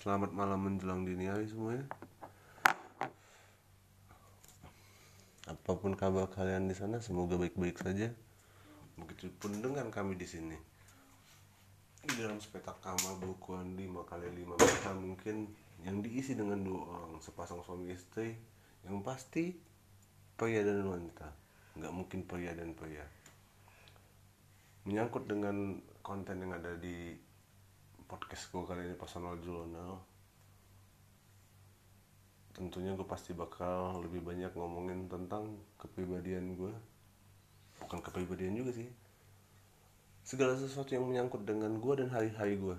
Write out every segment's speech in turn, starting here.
Selamat malam menjelang dini hari semuanya. Apa pun kabar kalian di sana, semoga baik-baik saja. Begitupun dengan kami di sini. Di dalam sepetak kamar berukuran 5 kali 5 meter mungkin yang diisi dengan dua orang sepasang suami istri yang pasti pria dan wanita nggak mungkin pria dan pria menyangkut dengan konten yang ada di podcast gue kali ini personal journal tentunya gue pasti bakal lebih banyak ngomongin tentang kepribadian gue bukan kepribadian juga sih. Segala sesuatu yang menyangkut dengan gue dan hari-hari gue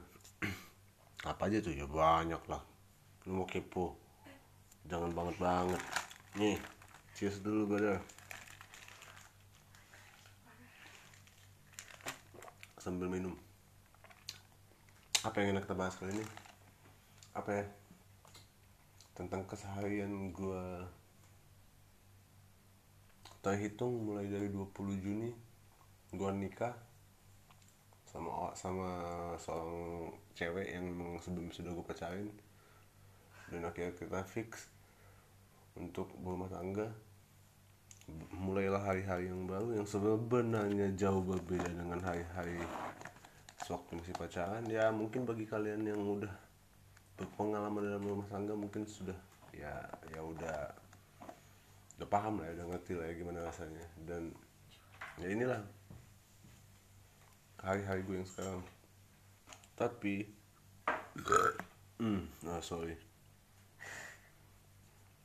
apa aja tuh? Ya banyak lah. Lu mau kepo? Jangan banget banget nih cheers dulu brother. Sambil minum apa yang enak kita bahas kali ini? Apa ya? Tentang keseharian gue terhitung mulai dari 20 Juni gue nikah sama sama seorang cewek yang memang sebelum sudah gue pacarin. Dan akhirnya kita fix untuk berumah tangga. Mulailah hari-hari yang baru yang sebenarnya jauh berbeda dengan hari-hari sewaktu masih pacaran ya mungkin bagi kalian yang udah berpengalaman dalam rumah tangga mungkin sudah ya ya udah udah paham lah ya, udah ngerti lah ya gimana rasanya. Dan ya inilah hari-hari gue yang sekarang. Tapi hmm, nah sorry.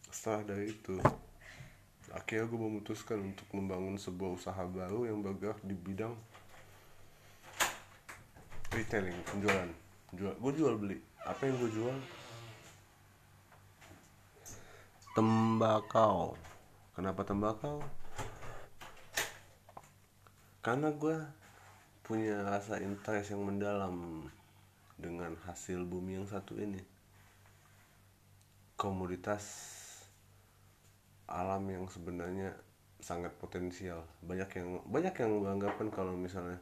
Setelah dari itu akhirnya gue memutuskan untuk membangun sebuah usaha baru yang bergerak di bidang retailing penjualan. Jual gue jual beli. Apa yang gue jual? Tembakau. Kenapa tembakau? Karena gue punya rasa interest yang mendalam dengan hasil bumi yang satu ini. Komoditas alam yang sebenarnya sangat potensial. Banyak yang banyak yang beranggapan kalau misalnya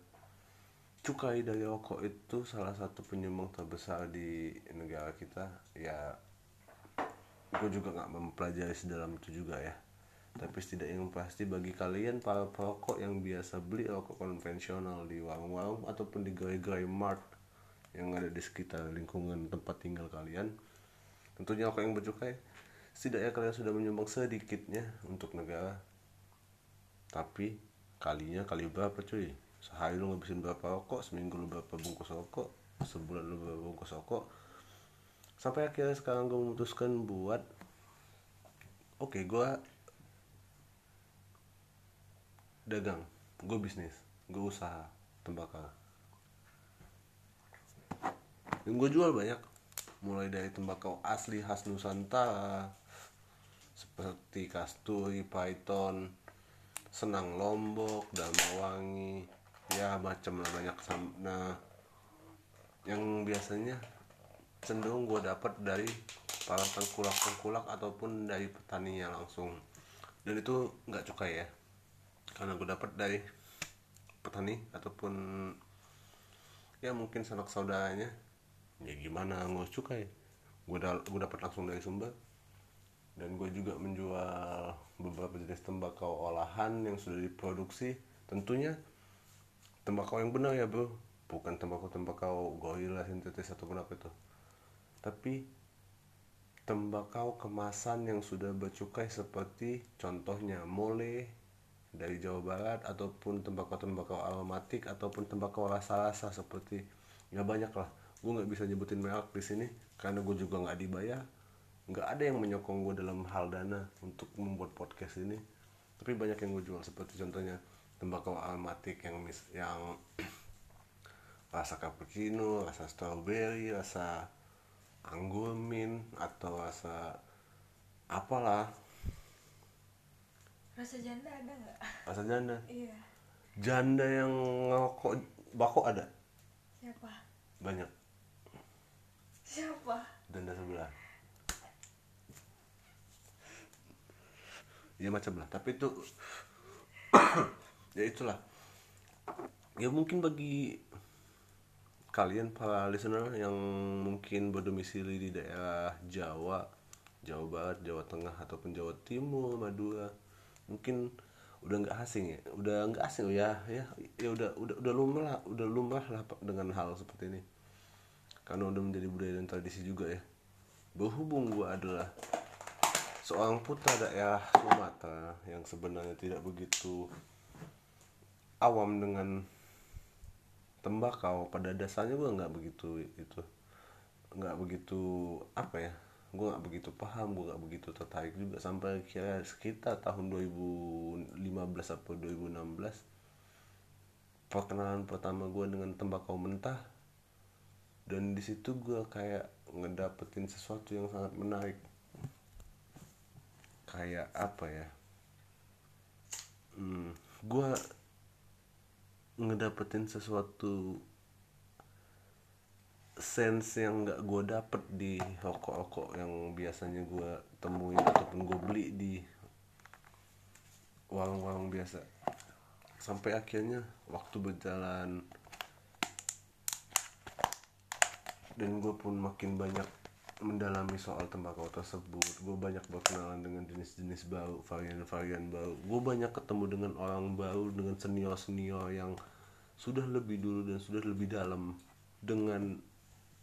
cukai dari rokok itu salah satu penyumbang terbesar di negara kita. Ya gue juga nggak mempelajari sedalam itu juga ya. Tapi setidaknya yang pasti bagi kalian para perokok yang biasa beli rokok konvensional di warung-warung ataupun di gerai-gerai mart yang ada di sekitar lingkungan tempat tinggal kalian tentunya rokok yang bercukai setidaknya kalian sudah menyumbang sedikitnya untuk negara. Tapi kalinya kali berapa cuy sehari lu ngabisin berapa rokok seminggu lu berapa bungkus rokok sebulan lu berapa bungkus rokok. Sampai akhirnya sekarang gue memutuskan buat oke okay, gue dagang gue bisnis gue usaha tembakau. Yang gue jual banyak mulai dari tembakau asli khas Nusantara seperti kasturi, python, senang lombok, damawangi, ya macam lah banyak nah yang biasanya cenderung gue dapat dari para tengkulak-tengkulak ataupun dari petaninya langsung. Dan itu nggak cukai ya karena gue dapat dari petani ataupun ya mungkin sanak saudaranya. Ya gimana ngurus cukai. Gue da gue dapat langsung dari sumber. Dan gue juga menjual beberapa jenis tembakau olahan yang sudah diproduksi. Tentunya tembakau yang benar ya bro. Bukan tembakau tembakau gorila sintetis ataupun apa itu. Tapi tembakau kemasan yang sudah bercukai seperti contohnya mole dari Jawa Barat ataupun tembakau-tembakau aromatik ataupun tembakau rasa-rasa seperti ya banyak lah. Gue nggak bisa nyebutin merek di sini karena gue juga nggak dibayar. Nggak ada yang menyokong gue dalam hal dana untuk membuat podcast ini. Tapi banyak yang gue jual seperti contohnya tembakau aromatik yang mis yang rasa cappuccino, rasa strawberry, rasa anggur mint atau rasa apalah. Rasa janda ada nggak? Rasa janda? Iya. Janda yang ngokok bako ada? Siapa? Banyak. Siapa? Janda sebelah. Ya macam lah. Tapi itu ya itulah. Ya mungkin bagi kalian para listener yang mungkin berdomisili di daerah Jawa, Jawa Barat, Jawa Tengah ataupun Jawa Timur, Madura, mungkin udah nggak asing ya, udah nggak asing ya, ya, ya udah udah udah lumrah, udah lumrah lah dengan hal seperti ini, karena udah menjadi budaya dan tradisi juga ya. Berhubung gue adalah seorang putra daerah Sumatera yang sebenarnya tidak begitu awam dengan tembakau pada dasarnya gue nggak begitu itu nggak begitu apa ya gue nggak begitu paham gue nggak begitu tertarik juga sampai kira sekitar tahun 2015 atau 2016 perkenalan pertama gue dengan tembakau mentah dan di situ gue kayak ngedapetin sesuatu yang sangat menarik. Kayak apa ya hmm, gue ngedapetin sesuatu sense yang nggak gue dapet di rokok-rokok yang biasanya gue temuin ataupun gue beli di warung-warung biasa. Sampai akhirnya waktu berjalan dan gue pun makin banyak mendalami soal tembakau tersebut. Gue banyak berkenalan dengan jenis-jenis baru varian-varian baru gue banyak ketemu dengan orang baru dengan senior-senior yang sudah lebih dulu dan sudah lebih dalam dengan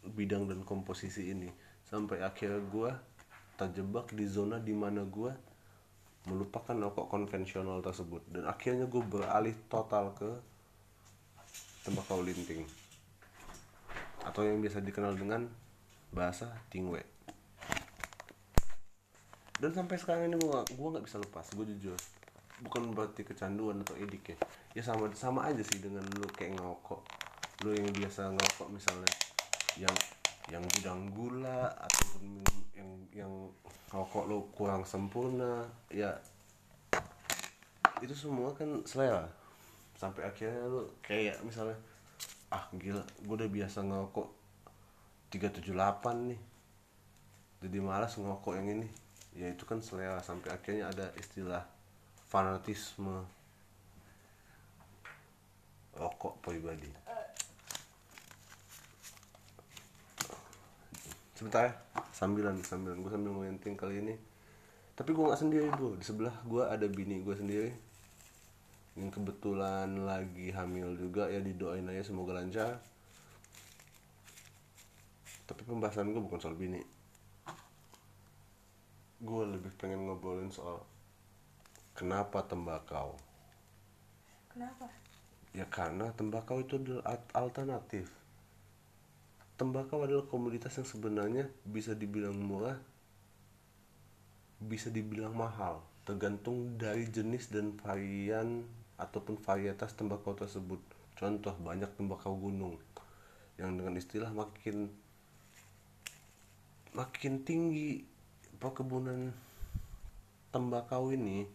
bidang dan komposisi ini. Sampai akhirnya gue terjebak di zona di mana gue melupakan rokok konvensional tersebut. Dan akhirnya gue beralih total ke tembakau linting. Atau yang biasa dikenal dengan bahasa tingwe. Dan sampai sekarang ini gua gua nggak bisa lepas gue jujur. Bukan berarti kecanduan atau edik ya. Ya sama sama aja sih dengan lu kayak ngerokok. Lu yang biasa ngerokok misalnya yang yang bidang gula ataupun yang yang rokok lu kurang sempurna ya. Itu semua kan selera. Sampai akhirnya lu kayak misalnya ah gila gue udah biasa ngerokok 378 nih. Jadi malas ngokok yang ini. Ya itu kan selera. Sampai akhirnya ada istilah fanatisme. Rokok pribadi. Sebentar ya. Sambilan sambilan. Gue sambil ngelenting kali ini. Tapi gue nggak sendiri bro. Di sebelah gue ada bini gue sendiri. Yang kebetulan lagi hamil juga. Ya didoain aja semoga lancar tapi pembahasan gue bukan soal bini. Gue lebih pengen ngobrolin soal kenapa tembakau. Kenapa? ya karena tembakau itu adalah alternatif. Tembakau adalah komoditas yang sebenarnya bisa dibilang murah bisa dibilang mahal tergantung dari jenis dan varian ataupun varietas tembakau tersebut. Contoh banyak tembakau gunung yang dengan istilah makin makin tinggi perkebunan tembakau ini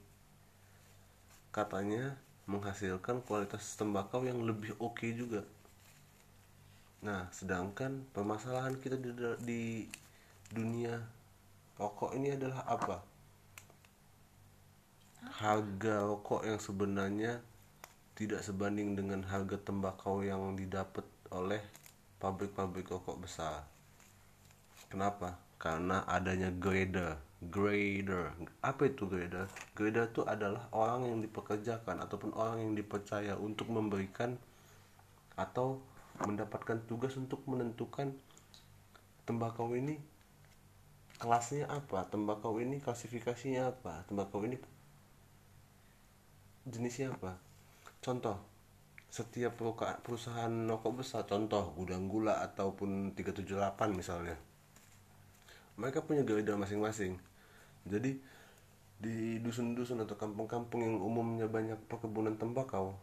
katanya menghasilkan kualitas tembakau yang lebih oke okay juga. Nah, sedangkan permasalahan kita di, di dunia rokok ini adalah apa? Harga rokok yang sebenarnya tidak sebanding dengan harga tembakau yang didapat oleh pabrik-pabrik rokok besar. Kenapa? Karena adanya grader. Grader. Apa itu grader? Grader itu adalah orang yang dipekerjakan ataupun orang yang dipercaya untuk memberikan atau mendapatkan tugas untuk menentukan tembakau ini kelasnya apa, tembakau ini klasifikasinya apa, tembakau ini jenisnya apa. Contoh, setiap perusahaan rokok besar, contoh gudang gula ataupun 378 misalnya mereka punya gaya masing-masing. Jadi di dusun-dusun atau kampung-kampung yang umumnya banyak perkebunan tembakau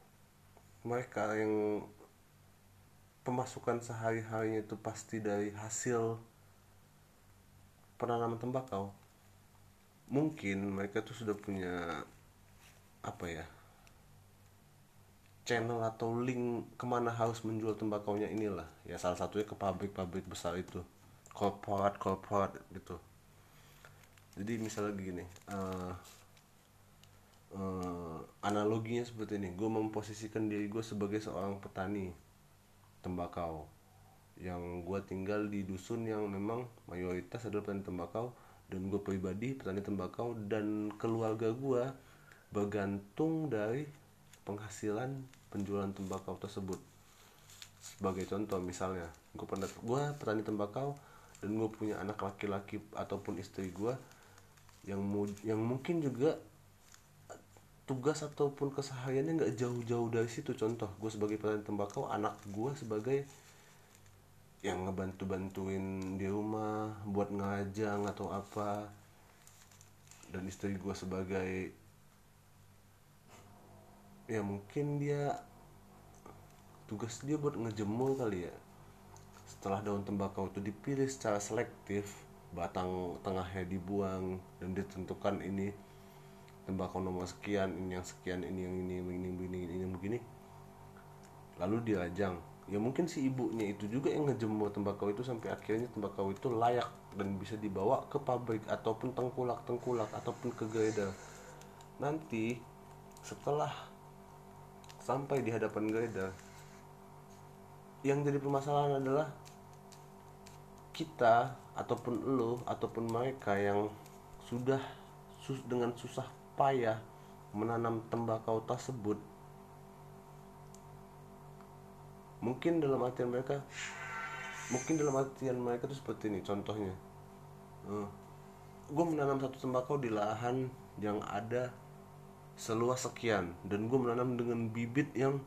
mereka yang pemasukan sehari-harinya itu pasti dari hasil penanaman tembakau. Mungkin mereka tuh sudah punya apa ya channel atau link ke mana harus menjual tembakaunya inilah. Ya salah satunya ke pabrik-pabrik besar itu korporat korporat gitu. Jadi misalnya gini uh, uh, analoginya seperti ini. Gue memposisikan diri gue sebagai seorang petani tembakau yang gue tinggal di dusun yang memang mayoritas adalah petani tembakau dan gue pribadi petani tembakau dan keluarga gue bergantung dari penghasilan penjualan tembakau tersebut. Sebagai contoh misalnya gue pernah gue petani tembakau dan gue punya anak laki-laki ataupun istri gue yang mu- yang mungkin juga tugas ataupun kesehariannya nggak jauh-jauh dari situ. Contoh gue sebagai petani tembakau anak gue sebagai yang ngebantu-bantuin di rumah buat ngajang atau apa. Dan istri gue sebagai ya mungkin dia tugas dia buat ngejemur kali ya setelah daun tembakau itu dipilih secara selektif batang tengahnya dibuang dan ditentukan ini tembakau nomor sekian ini yang sekian ini yang ini ini begini ini yang begini. Lalu dirajang ya mungkin si ibunya itu juga yang ngejemur tembakau itu sampai akhirnya tembakau itu layak dan bisa dibawa ke pabrik ataupun tengkulak tengkulak ataupun ke grinder nanti setelah sampai di hadapan grinder yang jadi permasalahan adalah kita ataupun lo ataupun mereka yang sudah sus dengan susah payah menanam tembakau tersebut mungkin dalam artian mereka mungkin dalam artian mereka itu seperti ini contohnya gue menanam satu tembakau di lahan yang ada seluas sekian dan gue menanam dengan bibit yang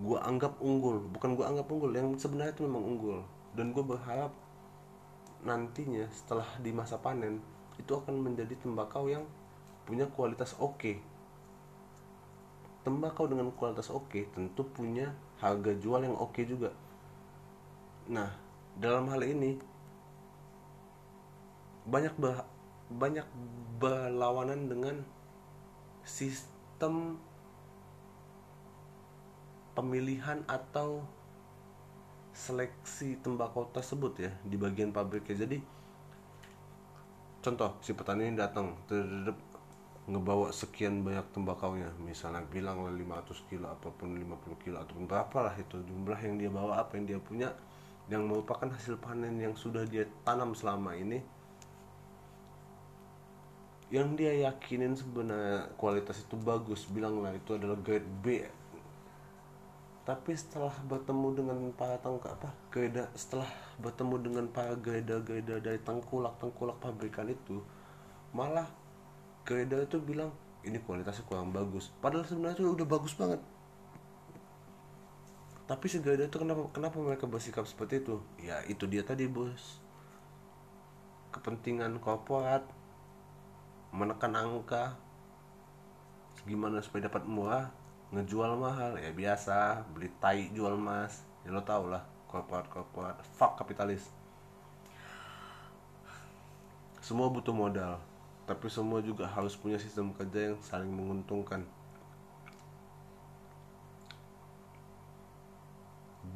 gue anggap unggul bukan gue anggap unggul yang sebenarnya itu memang unggul dan gue berharap nantinya setelah di masa panen itu akan menjadi tembakau yang punya kualitas oke. Tembakau dengan kualitas oke tentu punya harga jual yang oke juga. Nah dalam hal ini banyak bah- banyak berlawanan dengan sistem pemilihan atau seleksi tembakau tersebut ya di bagian pabriknya. Jadi contoh si petani ini datang terhadap ngebawa sekian banyak tembakaunya. Misalnya bilang lah 500 kilo apa pun 50 kilo ataupun berapa lah itu jumlah yang dia bawa apa yang dia punya yang merupakan hasil panen yang sudah dia tanam selama ini. Yang dia yakinin sebenarnya kualitas itu bagus bilang lah itu adalah grade B tapi setelah bertemu dengan para tangka apa greda setelah bertemu dengan para greda-greda dari tengkulak tengkulak pabrikan itu malah greda itu bilang ini kualitasnya kurang bagus. Padahal sebenarnya itu udah bagus banget. Tapi si greda itu kenapa kenapa mereka bersikap seperti itu? Ya itu dia tadi bos. Kepentingan korporat menekan angka gimana supaya dapat murah ngejual mahal ya biasa beli tai jual emas. Ya lo tau lah korporat korporat. Fuck kapitalis. Semua butuh modal tapi semua juga harus punya sistem kerja yang saling menguntungkan.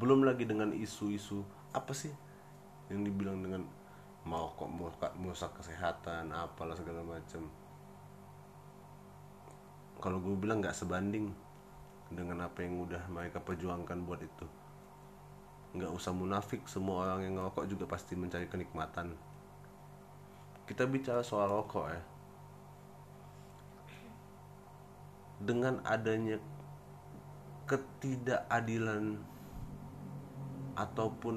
Belum lagi dengan isu-isu apa sih yang dibilang dengan mau kok merusak kesehatan apalah segala macam. Kalau gue bilang nggak sebanding dengan apa yang udah mereka perjuangkan buat itu. Nggak usah munafik semua orang yang ngerokok juga pasti mencari kenikmatan. Kita bicara soal rokok ya. Dengan adanya ketidakadilan ataupun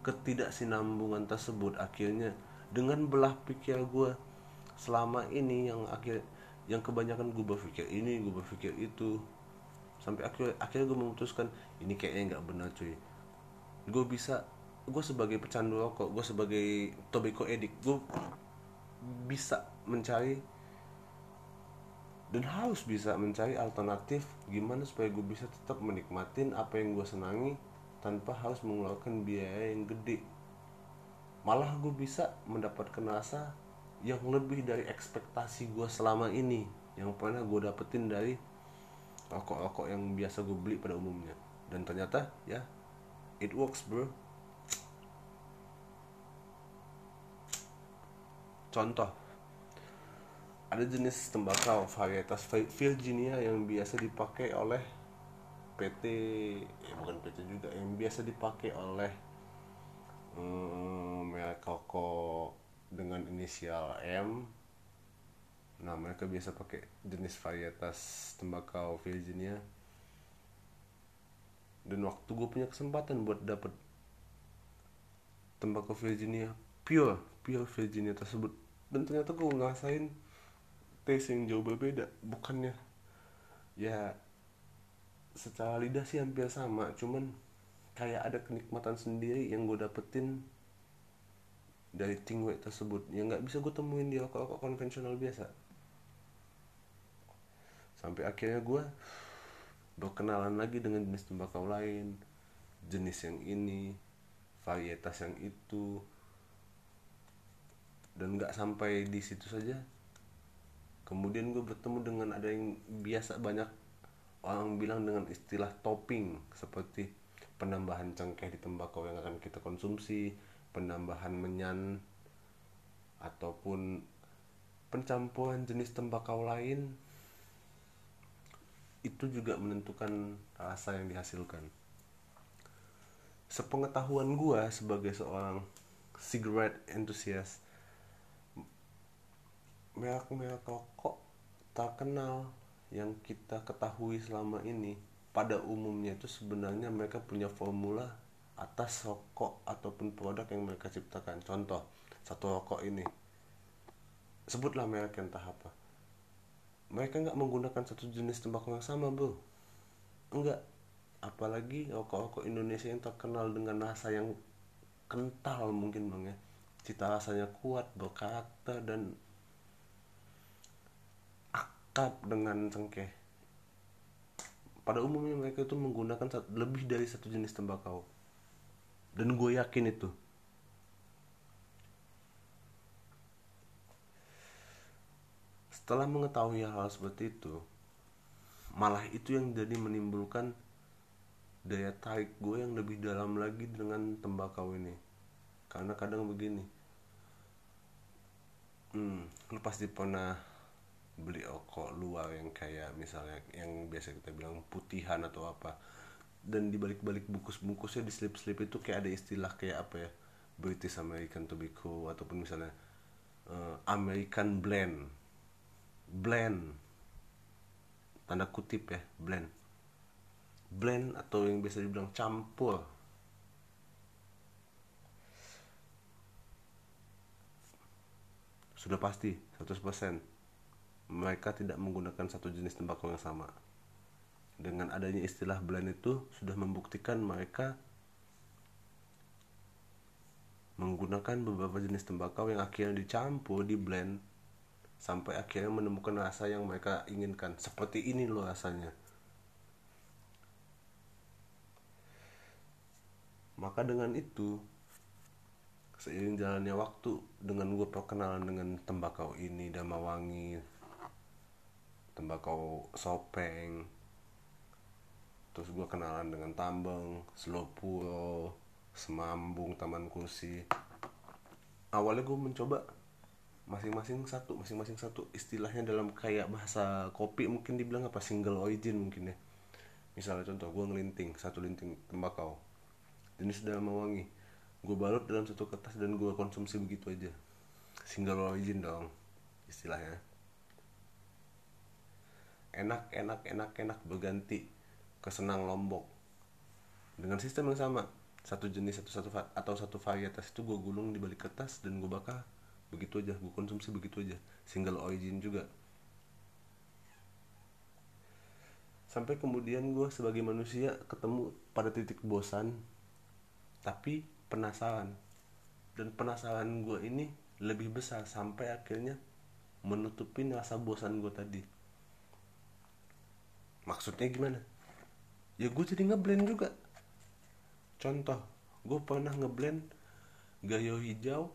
ketidaksinambungan tersebut akhirnya dengan belah pikir gue selama ini yang akhir yang kebanyakan gue berpikir ini gue berpikir itu. Sampai akhir akhirnya gue memutuskan ini kayaknya nggak benar cuy. Gue bisa gue sebagai pecandu rokok gue sebagai tobacco addict gue bisa mencari dan harus bisa mencari alternatif gimana supaya gue bisa tetap menikmatin apa yang gue senangi tanpa harus mengeluarkan biaya yang gede. Malah gue bisa mendapatkan rasa yang lebih dari ekspektasi gue selama ini yang pernah gue dapetin dari rokok-rokok yang biasa gue beli pada umumnya. Dan ternyata ya it works bro. Contoh ada jenis tembakau varietas Virginia yang biasa dipakai oleh PT ya bukan PT juga yang biasa dipakai oleh hmm, merek rokok dengan inisial M. Nah mereka biasa pakai jenis varietas tembakau Virginia. Dan waktu gue punya kesempatan buat dapet tembakau Virginia pure pure Virginia tersebut. Dan ternyata gue ngerasain taste yang jauh berbeda bukannya ya secara lidah sih hampir sama cuman kayak ada kenikmatan sendiri yang gue dapetin dari tingwe tersebut yang nggak bisa gue temuin di rokok-rokok konvensional biasa. Sampai akhirnya gue berkenalan lagi dengan jenis tembakau lain jenis yang ini varietas yang itu. Dan nggak sampai di situ saja. Kemudian gue bertemu dengan ada yang biasa banyak orang bilang dengan istilah topping seperti penambahan cengkeh di tembakau yang akan kita konsumsi penambahan menyan ataupun pencampuran jenis tembakau lain itu juga menentukan rasa yang dihasilkan. Sepengetahuan gue sebagai seorang cigarette enthusiast, merek-merek rokok terkenal yang kita ketahui selama ini pada umumnya itu sebenarnya mereka punya formula atas rokok ataupun produk yang mereka ciptakan. Contoh, satu rokok ini. Sebutlah merek tahap apa. Mereka nggak menggunakan satu jenis tembakau yang sama bro. Enggak apalagi rokok-rokok Indonesia yang terkenal dengan rasa yang kental mungkin bang ya. Cita rasanya kuat berkarakter dan akrab dengan cengkeh. Pada umumnya mereka itu menggunakan lebih dari satu jenis tembakau dan gue yakin itu. Setelah mengetahui hal, hal seperti itu malah itu yang jadi menimbulkan daya tarik gue yang lebih dalam lagi dengan tembakau ini. Karena kadang begini. Hmm, lu pasti pernah beli rokok luar yang kayak misalnya yang biasa kita bilang putihan atau apa dan di balik-balik bungkus-bungkusnya di slip-slip itu kayak ada istilah kayak apa ya? British American Tobacco ataupun misalnya uh, American Blend. Blend. Tanda kutip ya blend. Blend atau yang biasa dibilang campur. Sudah pasti 100% mereka tidak menggunakan satu jenis tembakau yang sama dengan adanya istilah blend itu sudah membuktikan mereka menggunakan beberapa jenis tembakau yang akhirnya dicampur di blend sampai akhirnya menemukan rasa yang mereka inginkan. Seperti ini loh rasanya. Maka dengan itu seiring jalannya waktu dengan gue perkenalan dengan tembakau ini damawangi tembakau sopeng terus gue kenalan dengan tambeng selopuro semambung taman kursi. Awalnya gue mencoba masing-masing satu masing-masing satu. Istilahnya dalam kayak bahasa kopi mungkin dibilang apa single origin mungkin ya. Misalnya contoh gue ngelinting satu linting tembakau. Jenis dalam wangi. Gue balut dalam satu kertas dan gue konsumsi begitu aja. Single origin dong istilahnya. Enak enak enak enak berganti ke senang lombok. Dengan sistem yang sama satu jenis satu satu atau satu varietas itu gue gulung di balik kertas dan gue bakar. Begitu aja gue konsumsi begitu aja. Single origin juga. Sampai kemudian gue sebagai manusia ketemu pada titik bosan tapi penasaran. Dan penasaran gue ini lebih besar sampai akhirnya menutupin rasa bosan gue tadi. Maksudnya gimana ya gue jadi ngeblend juga. Contoh gue pernah ngeblend gayo hijau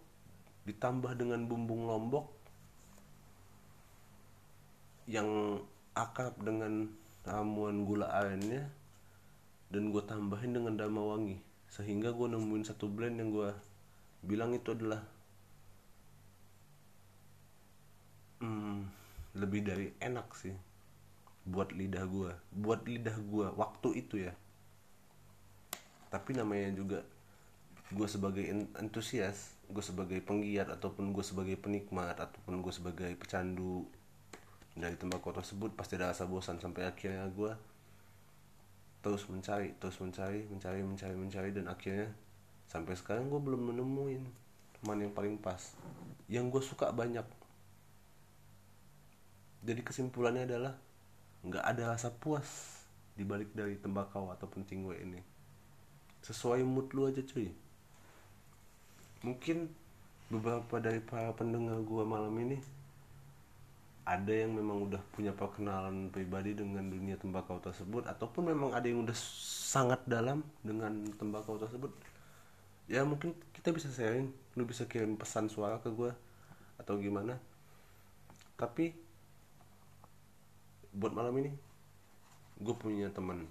ditambah dengan bumbung lombok yang akrab dengan ramuan gula arennya dan gue tambahin dengan dama wangi. Sehingga gue nemuin satu blend yang gue bilang itu adalah hmm, lebih dari enak sih buat lidah gue buat lidah gue waktu itu ya. Tapi namanya juga gue sebagai antusias gue sebagai penggiat ataupun gue sebagai penikmat ataupun gue sebagai pecandu dari tembakau tersebut pasti ada rasa bosan sampai akhirnya gue terus mencari terus mencari mencari mencari mencari dan akhirnya sampai sekarang gue belum menemuin teman yang paling pas. Yang gue suka banyak. Jadi kesimpulannya adalah nggak ada rasa puas dibalik dari tembakau ataupun tingwe ini. Sesuai mood lu aja cuy. Mungkin beberapa dari para pendengar gue malam ini ada yang memang udah punya perkenalan pribadi dengan dunia tembakau tersebut ataupun memang ada yang udah sangat dalam dengan tembakau tersebut. Ya mungkin kita bisa sharing. Lu bisa kirim pesan suara ke gue atau gimana. Tapi buat malam ini gue punya teman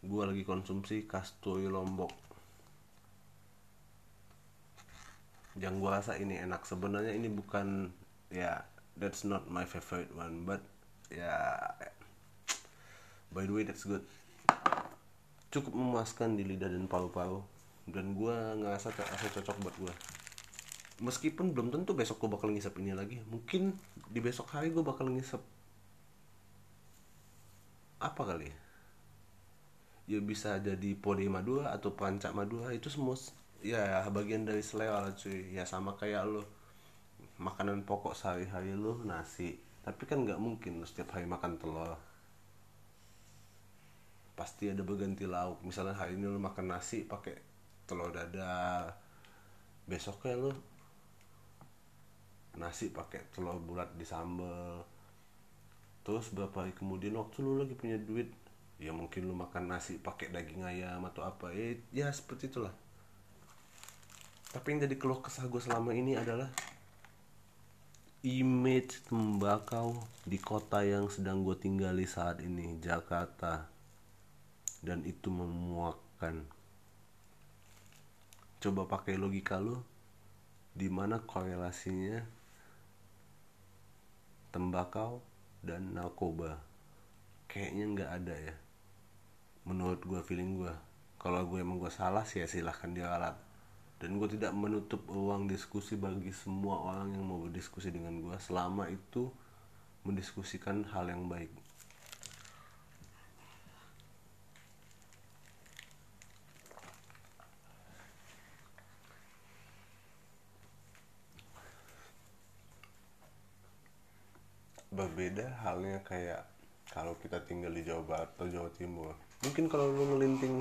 gue lagi konsumsi kastoi lombok. Yang gue rasa ini enak. Sebenarnya ini bukan ya that's not my favorite one but ya by the way that's good. Cukup memuaskan di lidah dan paru-paru. Dan gue ngerasa rasa cocok buat gue meskipun belum tentu besok gue bakal ngisap ini lagi. Mungkin di besok hari gue bakal ngisap apa kali ya? Ya bisa jadi pode madura atau pancak madura itu semua ya bagian dari selera lah cuy. Ya sama kayak lo makanan pokok sehari-hari lo nasi. Tapi kan nggak mungkin lo setiap hari makan telur. Pasti ada berganti lauk. Misalnya hari ini lo makan nasi pakai telur dadar. Besoknya lo nasi pakai telur bulat di sambal. Terus berapa hari kemudian waktu lo lagi punya duit ya mungkin lo makan nasi pakai daging ayam atau apa eh, ya seperti itulah. Tapi yang jadi keluh kesah gue selama ini adalah image tembakau di kota yang sedang gue tinggali saat ini Jakarta. Dan itu memuakkan. Coba pakai logika lo di mana korelasinya tembakau dan narkoba. Kayaknya nggak ada ya menurut gue feeling gue kalau gue emang gue salah sih ya silahkan diralat dan gue tidak menutup ruang diskusi bagi semua orang yang mau berdiskusi dengan gue selama itu mendiskusikan hal yang baik berbeda halnya kayak kalau kita tinggal di Jawa Barat atau Jawa Timur. Mungkin kalau lu ngelinting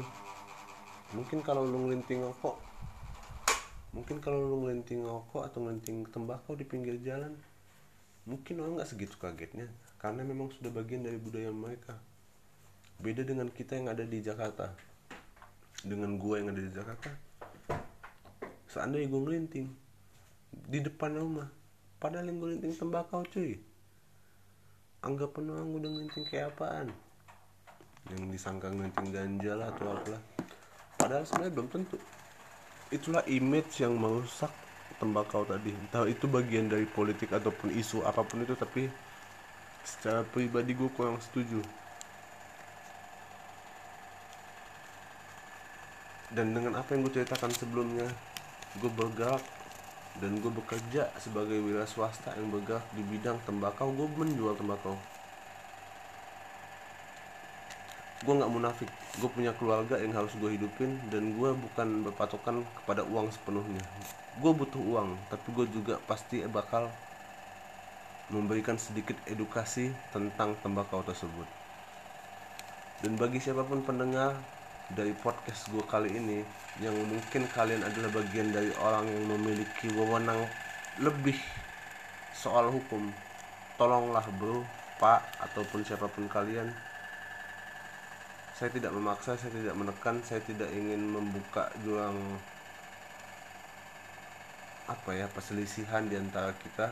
mungkin kalau lu ngelinting rokok mungkin kalau lu ngelinting rokok atau ngelinting tembakau di pinggir jalan mungkin orang nggak segitu kagetnya karena memang sudah bagian dari budaya mereka. Beda dengan kita yang ada di Jakarta. Dengan gua yang ada di Jakarta seandainya gue ngelinting di depan rumah padahal yang gue linting tembakau cuy anggapan orang udah ngelinting kayak apaan? Yang disangka ngelinting ganja lah atau apalah padahal sebenarnya belum tentu. Itulah image yang merusak tembakau tadi. Entah itu bagian dari politik ataupun isu apa pun itu tapi secara pribadi gue kurang setuju. Dan dengan apa yang gue ceritakan sebelumnya gue bergerak dan gue bekerja sebagai wira swasta yang bergerak di bidang tembakau. Gue menjual tembakau. Gue nggak munafik. Gue punya keluarga yang harus gue hidupin dan gue bukan berpatokan kepada uang sepenuhnya. Gue butuh uang tapi gue juga pasti bakal memberikan sedikit edukasi tentang tembakau tersebut. Dan bagi siapa pun pendengar dari podcast gue kali ini yang mungkin kalian adalah bagian dari orang yang memiliki wewenang lebih soal hukum. Tolonglah bro pak ataupun siapa pun kalian. Saya tidak memaksa saya tidak menekan saya tidak ingin membuka jurang apa ya perselisihan di antara kita.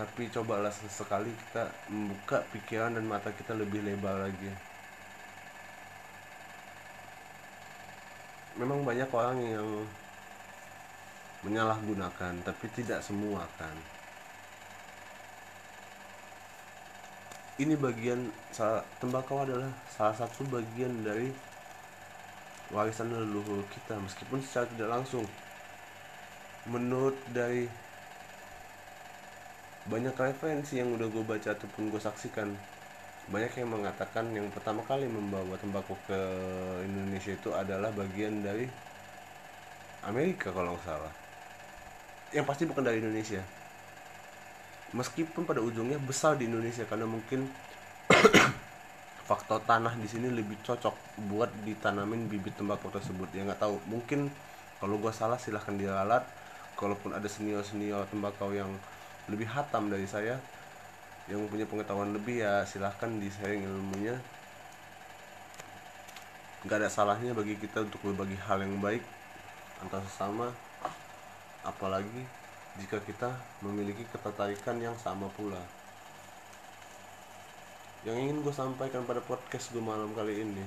Tapi cobalah sesekali kita membuka pikiran dan mata kita lebih lebar lagi memang banyak orang yang menyalahgunakan tapi tidak semua kan. Ini bagian tembakau adalah salah satu bagian dari warisan leluhur kita meskipun secara tidak langsung. Menurut dari banyak referensi yang udah gue baca ataupun gue saksikan banyak yang mengatakan yang pertama kali membawa tembakau ke Indonesia itu adalah bagian dari Amerika kalau nggak salah. Yang pasti bukan dari Indonesia. Meskipun pada ujungnya besar di Indonesia karena mungkin faktor tanah di sini lebih cocok buat ditanamin bibit tembakau tersebut. Ya nggak tahu. Mungkin kalau gue salah silahkan diralat. Kalaupun ada senior senior tembakau yang lebih hatam dari saya yang punya pengetahuan lebih ya silahkan di sharing ilmunya. Nggak ada salahnya bagi kita untuk berbagi hal yang baik antar sesama. Apalagi jika kita memiliki ketertarikan yang sama pula. Yang ingin gue sampaikan pada podcast gue malam kali ini.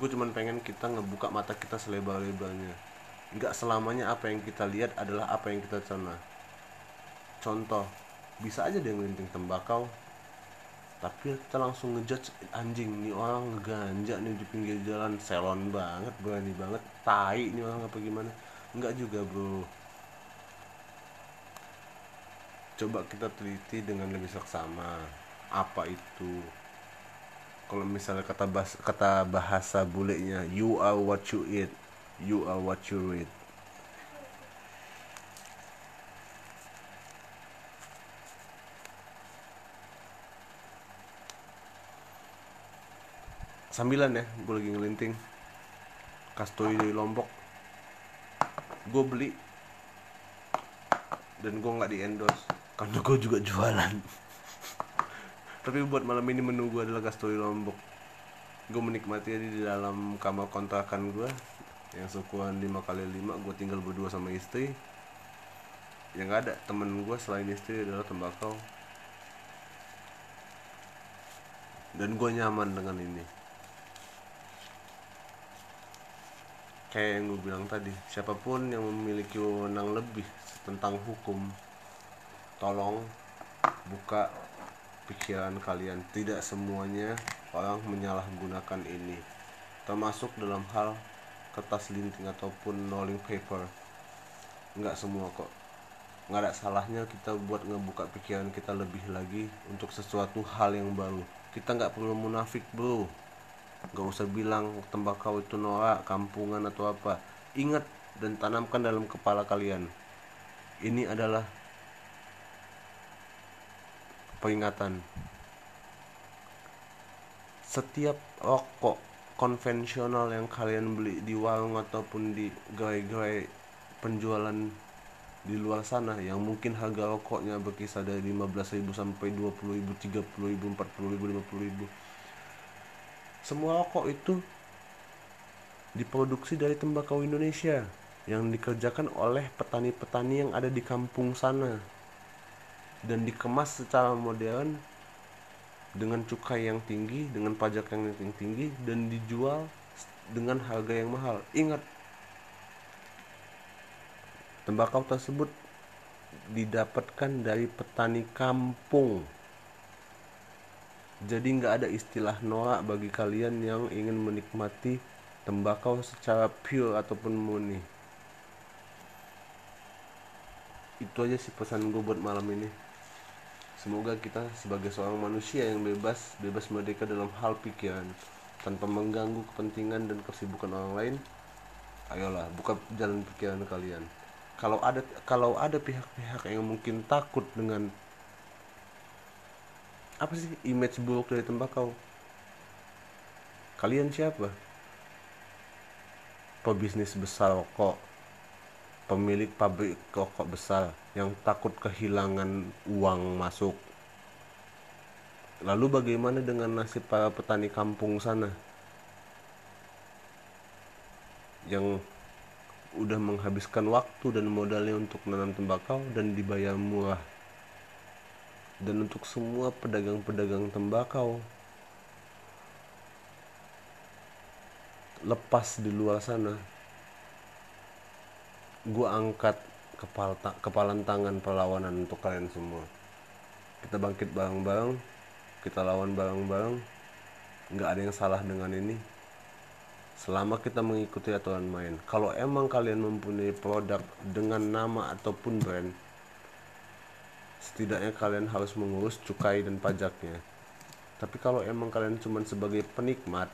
Gue cuman pengen kita ngebuka mata kita selebar-lebarnya nggak selamanya apa yang kita lihat adalah apa yang kita cerna. Contoh bisa aja dia ngelinting tembakau tapi kita langsung ngejudge anjing nih orang ngeganja nih di pinggir jalan selon banget berani banget tai nih orang apa gimana. Nggak juga bro. Coba kita teliti dengan lebih seksama apa itu? Kalau misalnya kata bahasa, kata bahasa bulenya you are what you eat you are what you read. Sambilan ya gue lagi ngelinting. Kastoi dari lombok. Gue beli. Dan gue nggak di endorse karena gue juga jualan. Tapi buat malam ini menu gue adalah kastoi lombok. Gue menikmati di dalam kamar kontrakan gue yang seukuran 5 kali 5 gue tinggal berdua sama istri. Yang gak ada temen gue selain istri adalah tembakau. Dan gue nyaman dengan ini. Kayak yang gue bilang tadi siapa pun yang memiliki wewenang lebih tentang hukum tolong buka pikiran kalian. Tidak semuanya orang menyalahgunakan ini termasuk dalam hal kertas linting ataupun rolling paper. Nggak semua kok. Nggak ada salahnya kita buat ngebuka pikiran kita lebih lagi untuk sesuatu hal yang baru. Kita nggak perlu munafik bro. Nggak usah bilang tembakau itu norak kampungan atau apa. Ingat dan tanamkan dalam kepala kalian. Ini adalah peringatan. Setiap rokok konvensional yang kalian beli di warung ataupun di gerai-gerai penjualan di luar sana yang mungkin harga rokoknya berkisar dari 15.000 sampai 20.000, 30.000, 40.000, 50.000. Semua rokok itu diproduksi dari tembakau Indonesia yang dikerjakan oleh petani-petani yang ada di kampung sana dan dikemas secara modern dengan cukai yang tinggi, dengan pajak yang tinggi dan dijual dengan harga yang mahal. Ingat, tembakau tersebut didapatkan dari petani kampung. Jadi nggak ada istilah norak bagi kalian yang ingin menikmati tembakau secara pure ataupun murni. Itu aja sih pesan gue buat malam ini semoga kita sebagai seorang manusia yang bebas bebas merdeka dalam hal pikiran. Tanpa mengganggu kepentingan dan kesibukan orang lain ayolah buka jalan pikiran kalian. Kalau ada kalau ada pihak-pihak yang mungkin takut dengan apa sih image buruk dari tembakau kalian siapa? Pebisnis besar kok. Pemilik pabrik rokok besar yang takut kehilangan uang masuk. Lalu bagaimana dengan nasib para petani kampung sana? Yang udah menghabiskan waktu dan modalnya untuk menanam tembakau dan dibayar murah. Dan untuk semua pedagang-pedagang tembakau lepas di luar sana gue angkat kepala ta kepalan tangan perlawanan untuk kalian semua. Kita bangkit bareng-bareng kita lawan bareng-bareng. Nggak ada yang salah dengan ini. Selama kita mengikuti aturan main. Kalau emang kalian mempunyai produk dengan nama ataupun brand setidaknya kalian harus mengurus cukai dan pajaknya. Tapi kalau emang kalian cuma sebagai penikmat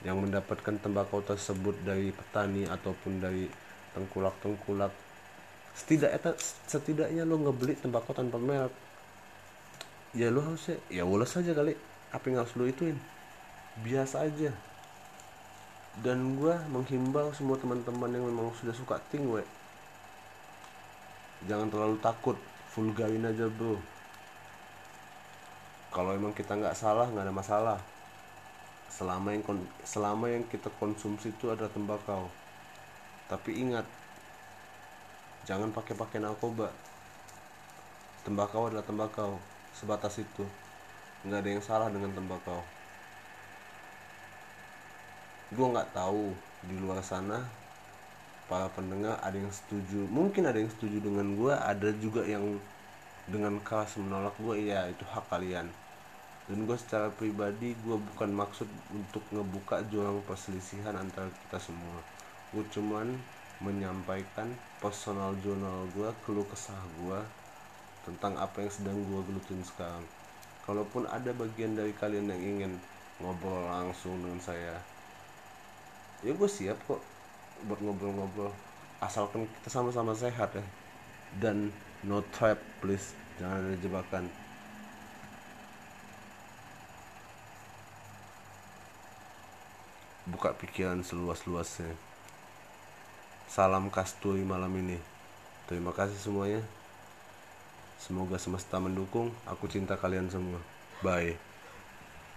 yang mendapatkan tembakau tersebut dari petani ataupun dari tengkulak-tengkulak setidaknya setidaknya lo ngebeli tembakau tanpa merek ya lo harusnya ya ulas saja kali apa yang harus lo ituin. Biasa aja. Dan gue menghimbau semua teman-teman yang memang sudah suka ting we. Jangan terlalu takut. Vulgarin aja bro. Kalau emang kita nggak salah nggak ada masalah. Selama yang selama yang kita konsumsi itu ada tembakau. Tapi ingat jangan pakai pakai narkoba. Tembakau adalah tembakau sebatas itu. Nggak ada yang salah dengan tembakau. Gue nggak tahu di luar sana para pendengar ada yang setuju mungkin ada yang setuju dengan gue ada juga yang dengan keras menolak gue ya itu hak kalian. Dan gue secara pribadi gue bukan maksud untuk ngebuka jurang perselisihan antara kita semua. Gue cuman menyampaikan personal journal gue keluh kesah gue tentang apa yang sedang gue gelutin sekarang. Kalaupun ada bagian dari kalian yang ingin ngobrol langsung dengan saya ya gue siap kok buat ngobrol-ngobrol. Asalkan kita sama-sama sehat ya. Dan no trap please. Jangan ada jebakan. Buka pikiran seluas-luasnya salam kasturi malam ini. Terima kasih semuanya. Semoga semesta mendukung. Aku cinta kalian semua. Bye